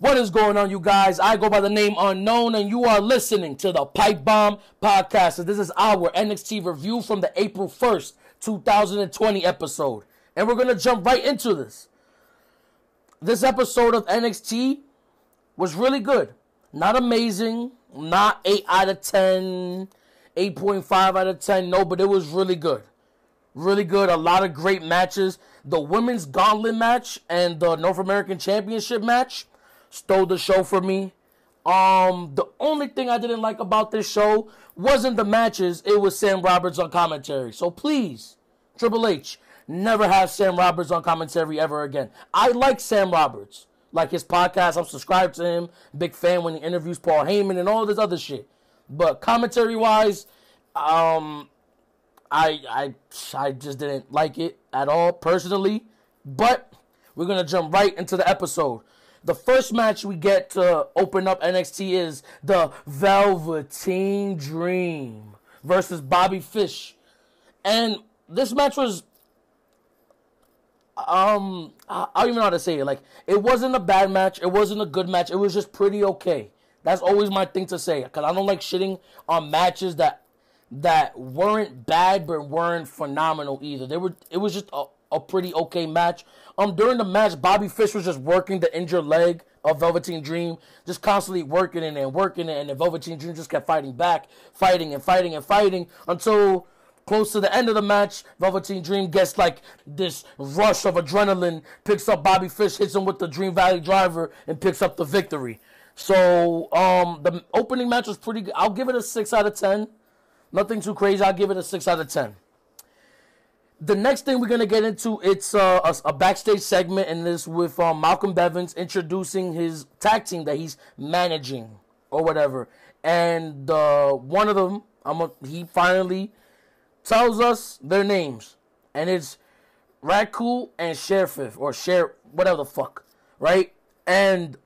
What is going on, you guys? I go by the name Unknown, and you are listening to the Pipe Bomb Podcast. So this is our NXT review from the April 1st, 2020 episode. And we're going to jump right into this. This episode of NXT was really good. Not amazing, not 8 out of 10, 8.5 out of 10, no, but it was really good. Really good. A lot of great matches. The women's gauntlet match and the North American Championship match stole the show for me. Um, the only thing I didn't like about this show wasn't the matches, it was Sam Roberts on commentary. So please, Triple H, never have Sam Roberts on commentary ever again. I like Sam Roberts. Like his podcast, I'm subscribed to him. Big fan when he interviews Paul Heyman and all this other shit. But commentary wise, um, I I I just didn't like it at all personally. But we're gonna jump right into the episode. The first match we get to open up NXT is the Velveteen Dream versus Bobby Fish. And this match was um I don't even know how to say it. Like it wasn't a bad match, it wasn't a good match, it was just pretty okay. That's always my thing to say cuz I don't like shitting on matches that that weren't bad but weren't phenomenal either. They were it was just a a pretty okay match. Um, during the match, Bobby Fish was just working the injured leg of Velveteen Dream, just constantly working it and working it, and Velveteen Dream just kept fighting back, fighting and fighting and fighting until close to the end of the match. Velveteen Dream gets like this rush of adrenaline, picks up Bobby Fish, hits him with the Dream Valley Driver, and picks up the victory. So, um, the opening match was pretty good. I'll give it a six out of ten. Nothing too crazy. I'll give it a six out of ten the next thing we're gonna get into it's uh, a, a, backstage segment and this with um, Malcolm Bivens introducing his tag team that he's managing or whatever, and uh, one of them I'm a, he finally tells us their names, and it's Radcool and Sheriff or Share whatever the fuck, right? And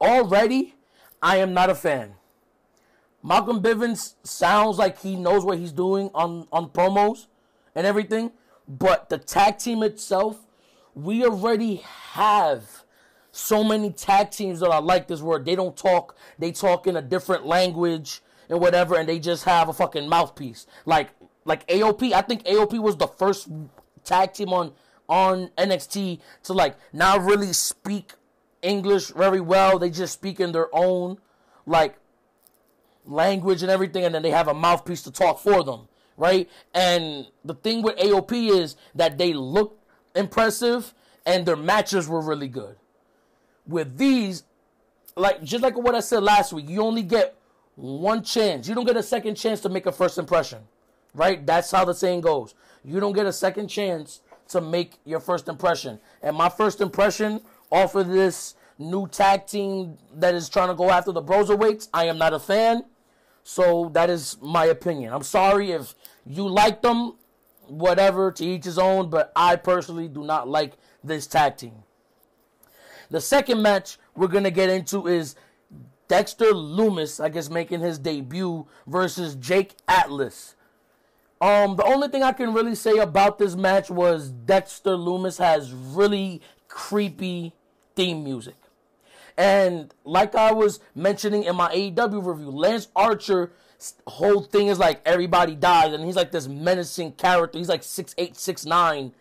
already I am not a fan. Malcolm Bivens sounds like he knows what he's doing on on promos and everything, but the tag team itself, we already have so many tag teams that I like this word. they don't talk, they talk in a different language and whatever, and they just have a fucking mouthpiece. Like like AOP, I think AOP was the first tag team on on NXT to like not really speak English very well. They just speak in their own like language and everything, and then they have a mouthpiece to talk for them right? And the thing with AOP is that they look impressive and their matches were really good. With these, like just like what I said last week, you only get one chance. You don't get a second chance to make a first impression, right? That's how the saying goes. You don't get a second chance to make your first impression. And my first impression off of this new tag team that is trying to go after the Broserweights, I am not a fan. So that is my opinion. I'm sorry if you like them, whatever, to each his own, but I personally do not like this tag team. The second match we're going to get into is Dexter Lumis, I guess, making his debut versus Jake Atlas. Um, the only thing I can really say about this match was Dexter Lumis has really creepy theme music. And like I was mentioning in my AEW review, Lance Archer whole thing is like everybody dies, and he's like this menacing character. He's like six eight, six nine,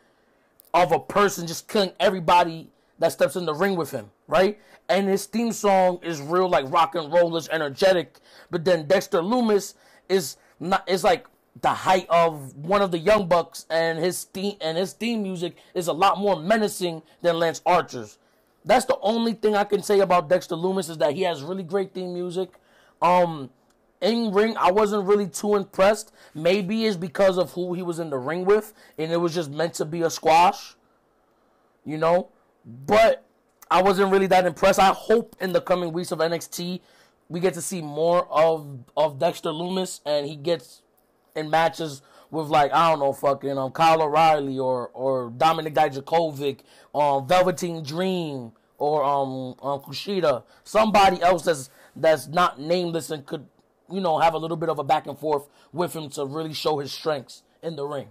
of a person just killing everybody that steps in the ring with him, right? And his theme song is real like rock and rollers, energetic. But then Dexter Lumis is not is like the height of one of the young bucks, and his theme and his theme music is a lot more menacing than Lance Archer's. That's the only thing I can say about Dexter Lumis is that he has really great theme music. Um, in ring, I wasn't really too impressed. Maybe it's because of who he was in the ring with, and it was just meant to be a squash, you know. But I wasn't really that impressed. I hope in the coming weeks of NXT we get to see more of of Dexter Lumis, and he gets in matches with like I don't know, fucking um Kyle O'Reilly or or Dominik Dijakovic, um Velveteen Dream or um, um Kushida, somebody else that's that's not nameless and could you know, have a little bit of a back and forth with him to really show his strengths in the ring.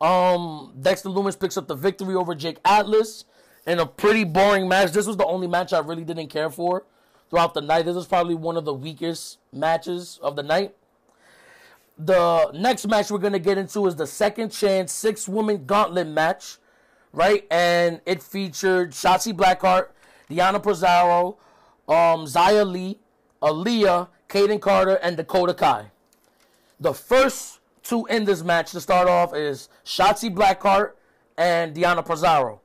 Um, Dexter Lumis picks up the victory over Jake Atlas. in a pretty boring match. This was the only match I really didn't care for throughout the night. This was probably one of the weakest matches of the night. The next match we're gonna get into is the second chance six woman gauntlet match, right? And it featured Shotzi Blackheart, Deonna Purrazzo, um, Xia Li, Aliyah, Kayden Carter, and Dakota Kai. The first two in this match to start off is Shotzi Blackheart and Deonna Purrazzo.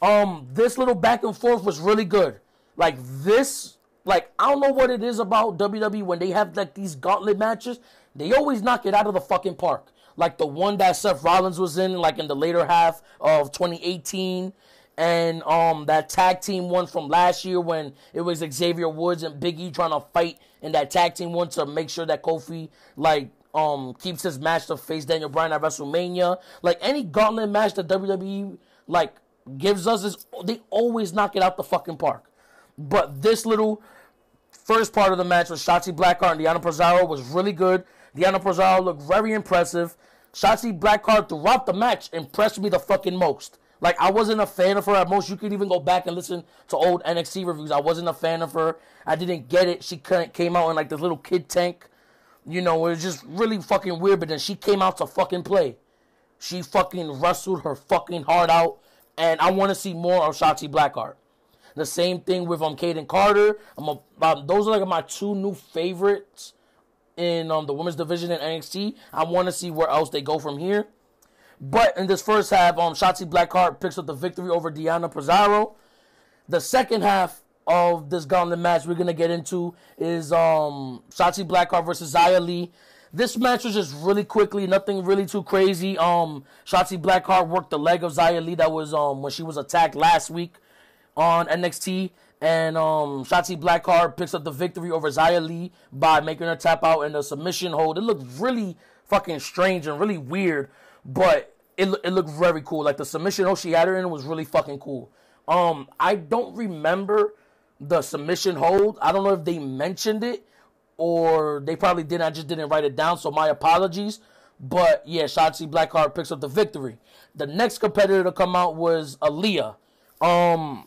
Um, this little back and forth was really good. Like this, like I don't know what it is about WWE when they have like these gauntlet matches. They always knock it out of the fucking park. Like the one that Seth Rollins was in, like in the later half of 2018 and um that tag team one from last year when it was Xavier Woods and Big Biggie trying to fight in that tag team one to make sure that Kofi like um keeps his match to face Daniel Bryan at WrestleMania. Like any gauntlet match that WWE like gives us is they always knock it out the fucking park. But this little first part of the match with Shotzi Blackheart and Deonna Purrazzo was really good. Deonna Purrazzo looked very impressive. Shotzi Blackheart throughout the match impressed me the fucking most. Like I wasn't a fan of her at most. You can even go back and listen to old NXT reviews. I wasn't a fan of her. I didn't get it. She came out in like this little kid tank. You know, it was just really fucking weird. But then she came out to fucking play. She fucking wrestled her fucking heart out. And I want to see more of Shotzi Blackheart. The same thing with um Kayden Carter. I'm a, um, those are like my two new favorites in um the women's division in NXT. I want to see where else they go from here. But in this first half, um, Shotzi Blackheart picks up the victory over Deonna Purrazzo. The second half of this gauntlet match we're gonna get into is um Shotzi Blackheart versus Xia Li. This match was just really quickly, nothing really too crazy. Um, Shotzi Blackheart worked the leg of Xia Li that was um when she was attacked last week on NXT, and um Shotzi Blackheart picks up the victory over Xia Li by making her tap out in a submission hold. It looked really fucking strange and really weird, but it, it looked very cool. Like the submission hold she had her in was really fucking cool. Um, I don't remember the submission hold. I don't know if they mentioned it or they probably didn't. I just didn't write it down. So my apologies. But yeah, Shotzi Blackheart picks up the victory. The next competitor to come out was Aliyah. Um,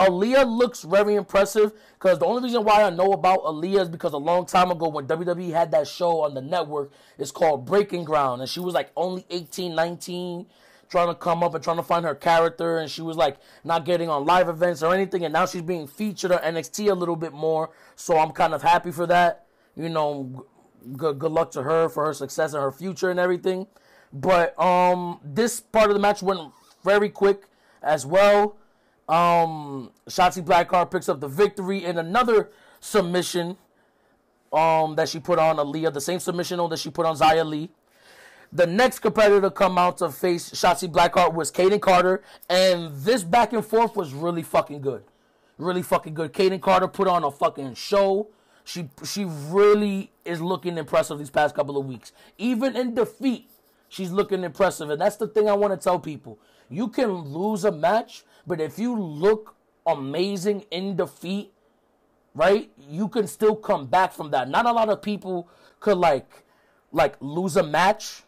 Aliyah looks very impressive because the only reason why I know about Aliyah is because a long time ago when WWE had that show on the network, it's called Breaking Ground. And she was like only 18, 19, trying to come up and trying to find her character. And she was like not getting on live events or anything. And now she's being featured on NXT a little bit more. So I'm kind of happy for that. You know, good, good luck to her for her success and her future and everything. But um, this part of the match went very quick as well. Um, Shotzi Blackheart picks up the victory in another submission um, that she put on Aliyah, the same submission that she put on Xia Li. The next competitor to come out to face Shotzi Blackheart was Kayden Carter, and this back and forth was really fucking good. Really fucking good. Kayden Carter put on a fucking show. She she really is looking impressive these past couple of weeks. Even in defeat, she's looking impressive, and that's the thing I want to tell people. You can lose a match, but if you look amazing in defeat, right, you can still come back from that. Not a lot of people could like like lose a match,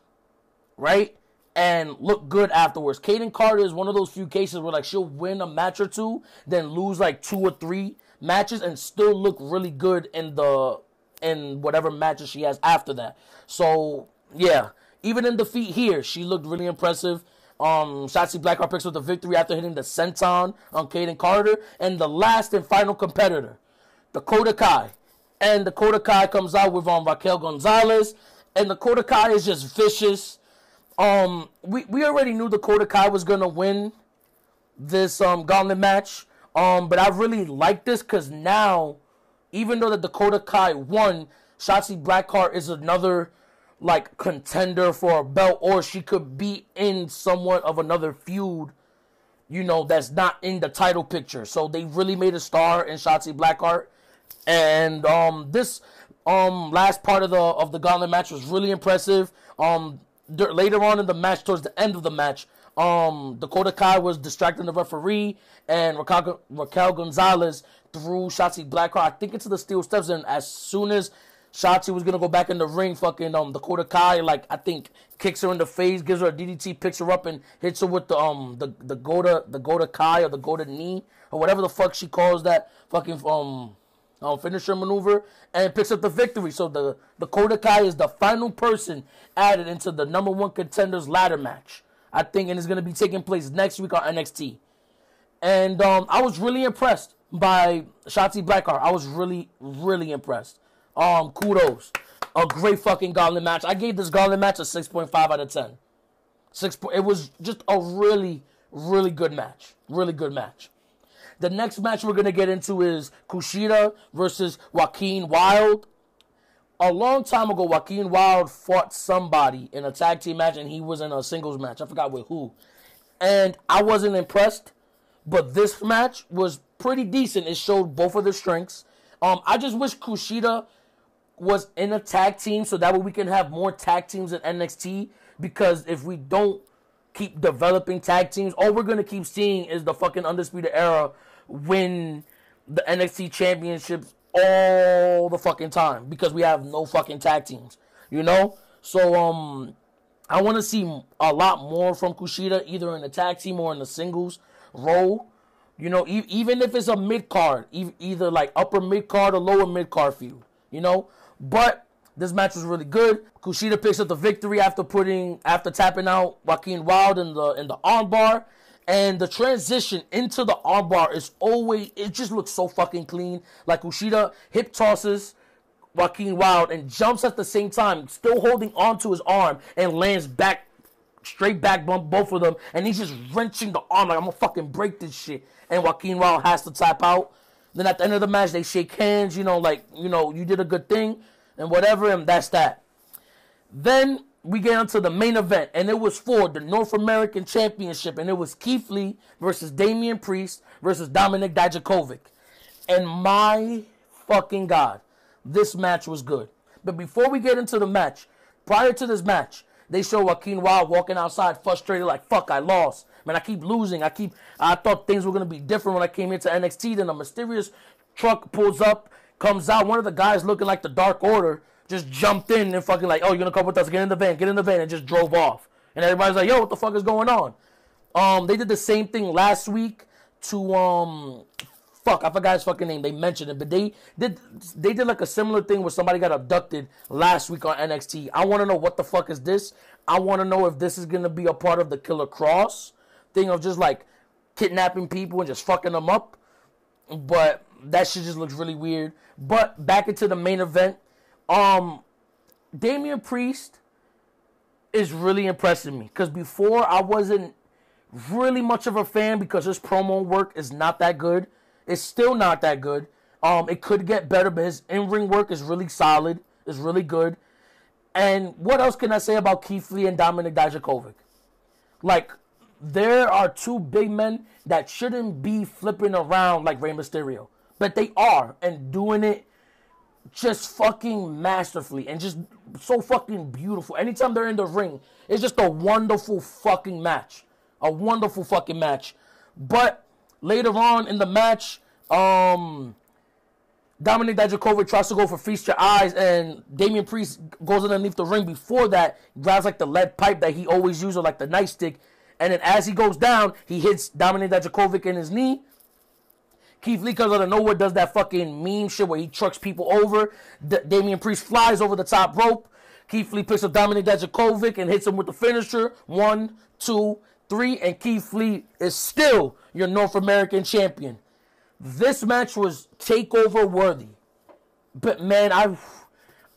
right? And look good afterwards. Kayden Carter is one of those few cases where like she'll win a match or two, then lose like two or three matches and still look really good in the in whatever matches she has after that. So yeah, even in defeat here, she looked really impressive. Um, Shotzi Blackheart picks up the victory after hitting the senton on Kayden Carter. And the last and final competitor, Dakota Kai. And Dakota Kai comes out with um, Raquel Gonzalez. And Dakota Kai is just vicious. Um, we, we already knew Dakota Kai was going to win this um, gauntlet match. Um, but I really like this because now, even though the Dakota Kai won, Shotzi Blackheart is another like contender for a belt, or she could be in somewhat of another feud, you know, that's not in the title picture. So they really made a star in Shotzi Blackheart. And um this um last part of the of the gauntlet match was really impressive. Um later on in the match, towards the end of the match, um Dakota Kai was distracting the referee, and Raquel, Raquel Gonzalez threw Shotzi Blackheart, I think, into the steel steps. And as soon as Shotzi was gonna go back in the ring, fucking um Dakota Kai, like I think kicks her in the face, gives her a DDT, picks her up and hits her with the um the the Goda the Goda Kai or the Goda knee or whatever the fuck she calls that fucking um um, finisher maneuver and picks up the victory. So the the Dakota Kai is the final person added into the number one contenders ladder match. I think, and it's gonna be taking place next week on NXT. And um, I was really impressed by Shotzi Blackheart. I was really, really impressed. Um, kudos. A great fucking gauntlet match. I gave this gauntlet match a 6.5 out of 10. Six. It was just a really, really good match. Really good match. The next match we're gonna get into is Kushida versus Joaquin Wilde. A long time ago, Joaquin Wilde fought somebody in a tag team match, and he was in a singles match. I forgot with who. And I wasn't impressed, but this match was pretty decent. It showed both of their strengths. Um, I just wish Kushida was in a tag team so that way we can have more tag teams in NXT. Because if we don't keep developing tag teams, all we're gonna keep seeing is the fucking undisputed era win the NXT championships all the fucking time because we have no fucking tag teams. You know? So um I want to see a lot more from Kushida either in the tag team or in the singles role. You know, e- even if it's a mid card, e- either like upper mid card or lower mid card feud. You know, but this match was really good. Kushida picks up the victory after putting after tapping out Joaquin Wilde in the in the armbar. And the transition into the armbar is always it just looks so fucking clean. Like Kushida hip tosses Joaquin Wilde and jumps at the same time, still holding onto his arm and lands back straight back bump both of them, and he's just wrenching the arm like I'm gonna fucking break this shit. And Joaquin Wilde has to tap out. Then at the end of the match, they shake hands, you know, like you know, you did a good thing and whatever, and that's that. Then we get into the main event, and it was for the North American Championship, and it was Keith Lee versus Damian Priest versus Dominik Dijakovic. And my fucking god, this match was good. But before we get into the match, prior to this match, they show Joaquin Wilde walking outside frustrated, like, fuck, I lost. Man, I keep losing. I keep I thought things were gonna be different when I came into NXT. Then a mysterious truck pulls up, comes out. One of the guys looking like the Dark Order just jumped in and fucking like, oh, you're gonna come with us? Get in the van, get in the van, and just drove off. And everybody's like, yo, what the fuck is going on? Um, they did the same thing last week to um, fuck, I forgot his fucking name. They mentioned it, but they did they did like a similar thing where somebody got abducted last week on NXT. I want to know what the fuck is this. I want to know if this is gonna be a part of the Killer Kross thing of just like kidnapping people and just fucking them up. But that shit just looks really weird. But back into the main event. Um, Damian Priest is really impressing me because before I wasn't really much of a fan because his promo work is not that good. It's still not that good. Um, it could get better, but his in-ring work is really solid. Is really good. And what else can I say about Keith Lee and Dominik Dijakovic? Like, there are two big men that shouldn't be flipping around like Rey Mysterio, but they are and doing it just fucking masterfully and just so fucking beautiful. Anytime they're in the ring, it's just a wonderful fucking match. A wonderful fucking match. But later on in the match, um Dominik Dijakovic tries to go for Feast Your Eyes, and Damian Priest goes underneath the ring before that, grabs like the lead pipe that he always uses, or like the nightstick, and then as he goes down, he hits Dominik Dijakovic in his knee. Keith Lee comes out of nowhere, does that fucking meme shit where he trucks people over. D- Damian Priest flies over the top rope. Keith Lee picks up Dominik Dijakovic and hits him with the finisher. One, two, three, and Keith Lee is still your North American champion. This match was takeover worthy. But man, I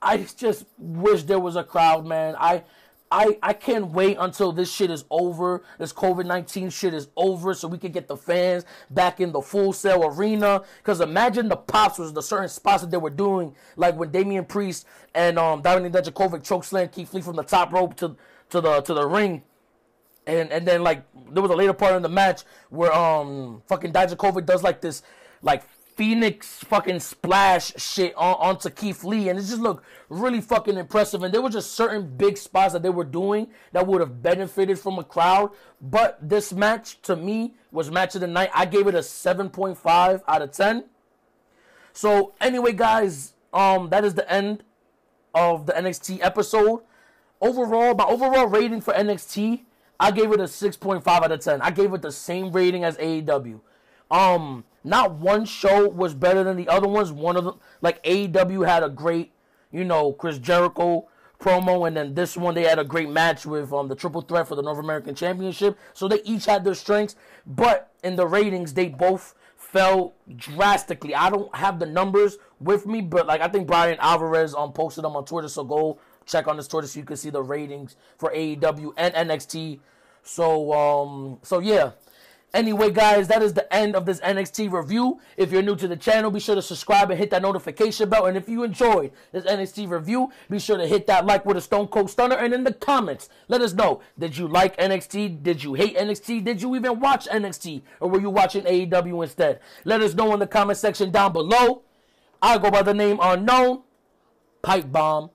I just wish there was a crowd, man. I I, I can't wait until this shit is over. This COVID 19 shit is over so we can get the fans back in the Full Sail Arena. Because imagine the pops was the certain spots that they were doing, like when Damian Priest and um, Dominik Dijakovic chokeslam Keith Lee from the top rope to, to the to the ring. And and then like there was a later part in the match where um fucking Dijakovic does like this like Phoenix fucking splash shit on, onto Keith Lee, and it just looked really fucking impressive. And there were just certain big spots that they were doing that would have benefited from a crowd. But this match, to me, was match of the night. I gave it a 7.5 out of 10. So anyway, guys, um, that is the end of the NXT episode. Overall, my overall rating for NXT, I gave it a 6.5 out of 10. I gave it the same rating as AEW. Um, not one show was better than the other ones. One of them, like AEW, had a great, you know, Chris Jericho promo, and then this one they had a great match with um the triple threat for the North American Championship. So they each had their strengths, but in the ratings they both fell drastically. I don't have the numbers with me, but like I think Bryan Alvarez um posted them on Twitter, so go check on this Twitter so you can see the ratings for AEW and NXT. So um so yeah. Anyway, guys, that is the end of this NXT review. If you're new to the channel, be sure to subscribe and hit that notification bell. And if you enjoyed this NXT review, be sure to hit that like with a Stone Cold Stunner. And in the comments, let us know did you like NXT? Did you hate NXT? Did you even watch NXT? Or were you watching AEW instead? Let us know in the comment section down below. I go by the name Unknown. Pipe Bomb